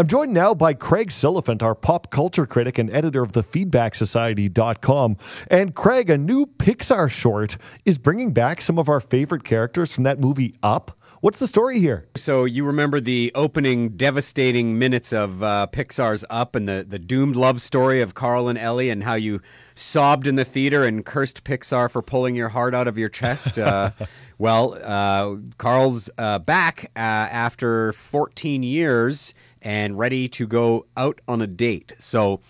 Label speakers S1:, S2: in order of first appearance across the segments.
S1: I'm joined now by Craig Silliphant, our pop culture critic and editor of the feedbacksociety.com. And Craig, a new Pixar short is bringing back some of our favorite characters from that movie Up. What's the story here?
S2: So you remember the opening devastating minutes of uh, Pixar's Up and the, the doomed love story of Carl and Ellie and how you sobbed in the theater and cursed Pixar for pulling your heart out of your chest. Uh, well, uh, Carl's uh, back uh, after 14 years and ready to go out on a date. So.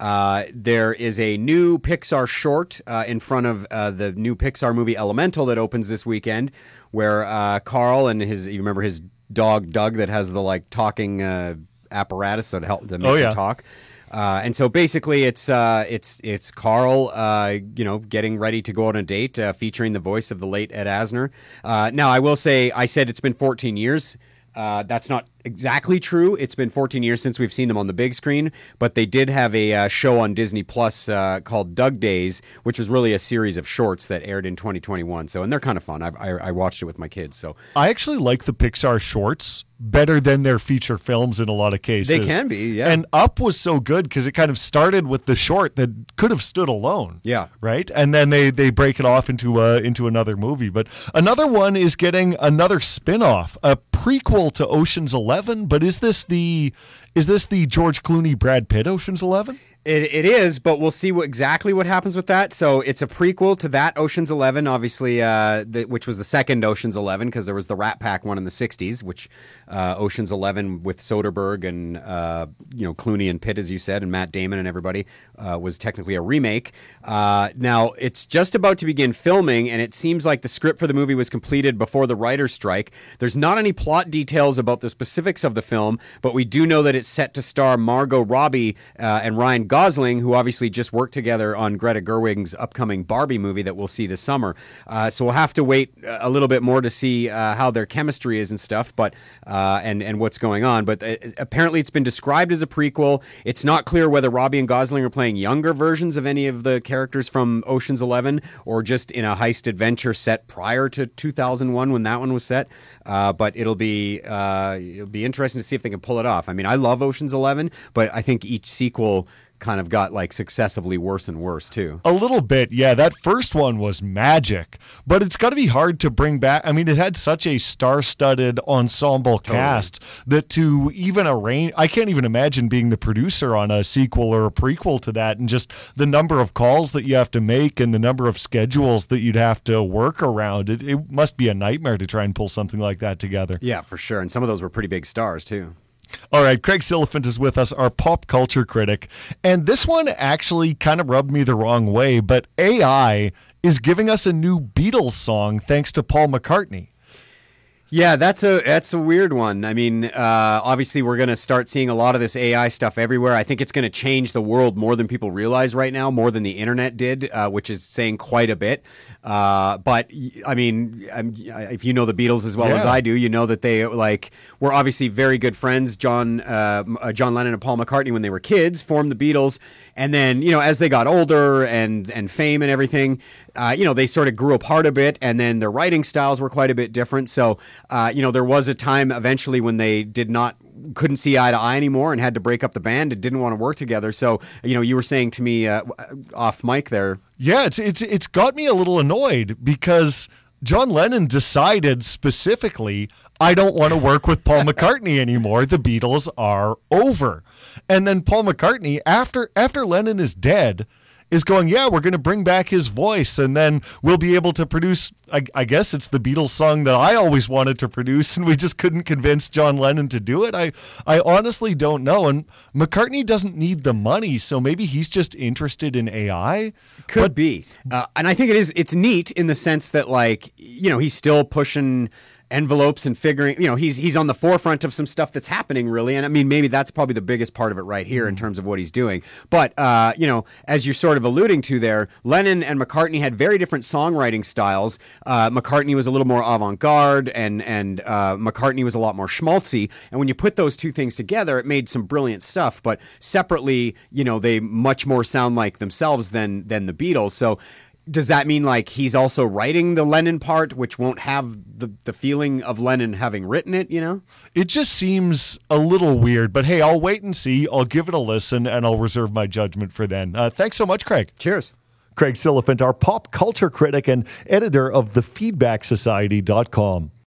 S2: Uh, there is a new Pixar short uh, in front of uh, the new Pixar movie Elemental that opens this weekend, where uh, Carl and his you remember his dog Dug that has the like talking uh, apparatus that help that make
S1: Oh, yeah.
S2: him talk. Uh, and so basically, it's uh, it's it's Carl, uh, you know, getting ready to go on a date, uh, featuring the voice of the late Ed Asner. Uh, now, I will say, I said it's been 14 years. Uh, that's not exactly true. It's been 14 years since we've seen them on the big screen, but they did have a uh, show on Disney Plus uh, called Dug Days, which was really a series of shorts that aired in 2021. So, and they're kind of fun. I, I, I watched it with my kids. So
S1: I actually like the Pixar shorts better than their feature films in a lot of cases.
S2: They can be, yeah.
S1: And Up was so good because it kind of started with the short that could have stood alone.
S2: Yeah.
S1: Right? And then they they break it off into uh into another movie. But another one is getting another spin-off, a prequel to Ocean's 11, but is this the is this the George Clooney Brad Pitt Ocean's 11?
S2: It, it is, but we'll see what exactly what happens with that. So it's a prequel to that Ocean's Eleven, obviously, uh, the, which was the second Ocean's Eleven because there was the Rat Pack one in the '60s, which uh, Ocean's Eleven with Soderbergh and uh, you know Clooney and Pitt, as you said, and Matt Damon and everybody uh, was technically a remake. Uh, now it's just about to begin filming, and it seems like the script for the movie was completed before the writer's strike. There's not any plot details about the specifics of the film, but we do know that it's set to star Margot Robbie uh, and Ryan Gosling, who obviously just worked together on Greta Gerwig's upcoming Barbie movie that we'll see this summer. Uh, so we'll have to wait a little bit more to see uh, how their chemistry is and stuff, but uh, and and what's going on. But uh, apparently, it's been described as a prequel. It's not clear whether Robbie and Gosling are playing younger versions of any of the characters from Ocean's Eleven or just in a heist adventure set prior to 2001 when that one was set. Uh, but it'll be uh, it'll be interesting to see if they can pull it off. I mean, I love Ocean's Eleven, but I think each sequel kind of got like successively worse and worse too.
S1: A little bit, yeah. That first one was magic, but it's got to be hard to bring back. I mean, it had such a star-studded ensemble cast that to even arrange, I can't even imagine being the producer on a sequel or a prequel to that, and just the number of calls that you have to make and the number of schedules that you'd have to work around. It, it must be a nightmare to try and pull something like that together.
S2: Yeah, for sure. And some of those were pretty big stars too.
S1: All right, Craig Silliphant is with us, our pop culture critic. And this one actually kind of rubbed me the wrong way, but AI is giving us a new Beatles song thanks to Paul McCartney.
S2: Yeah, that's a that's a weird one. I mean, uh, obviously, we're going to start seeing a lot of this AI stuff everywhere. I think it's going to change the world more than people realize right now, more than the internet did, uh, which is saying quite a bit. Uh, but I mean, um, if you know the Beatles as well as I do, you know that they like were obviously very good friends. John uh, uh, John Lennon and Paul McCartney, when they were kids, formed the Beatles, and then you know as they got older and and fame and everything, uh, you know they sort of grew apart a bit, and then their writing styles were quite a bit different. So uh, you know there was a time eventually when they did not couldn't see eye to eye anymore and had to break up the band and didn't want to work together. So you know you were saying to me uh, off mic there.
S1: Yeah, it's it's it's got me a little annoyed because John Lennon decided specifically, I don't want to work with Paul McCartney anymore. The Beatles are over. And then Paul McCartney, after after Lennon is dead, is going, yeah, we're going to bring back his voice, and then we'll be able to produce. I, I guess it's the Beatles song that I always wanted to produce, and we just couldn't convince John Lennon to do it. I I honestly don't know. And McCartney doesn't need the money, so maybe he's just interested in AI.
S2: Could be, uh, and I think it is. It's neat in the sense that, like, you know, he's still pushing envelopes and figuring. You know, he's he's on the forefront of some stuff that's happening, really. And I mean, maybe that's probably the biggest part of it right here in terms of what he's doing. But uh, you know, as you're sort of alluding to there, Lennon and McCartney had very different songwriting styles. Uh, McCartney was a little more avant-garde, and and uh, McCartney was a lot more schmaltzy. And when you put those two things together, it made some brilliant stuff. But separately, you know, they much more sound like themselves than than the Beatles. So does that mean like he's also writing the Lennon part, which won't have the, the feeling of Lennon having written it, you know?
S1: It just seems a little weird, but hey, I'll wait and see. I'll give it a listen and I'll reserve my judgment for then. Uh, thanks so much, Craig.
S2: Cheers.
S3: Craig Silliphant, our pop culture critic and editor of thefeedbacksociety.com.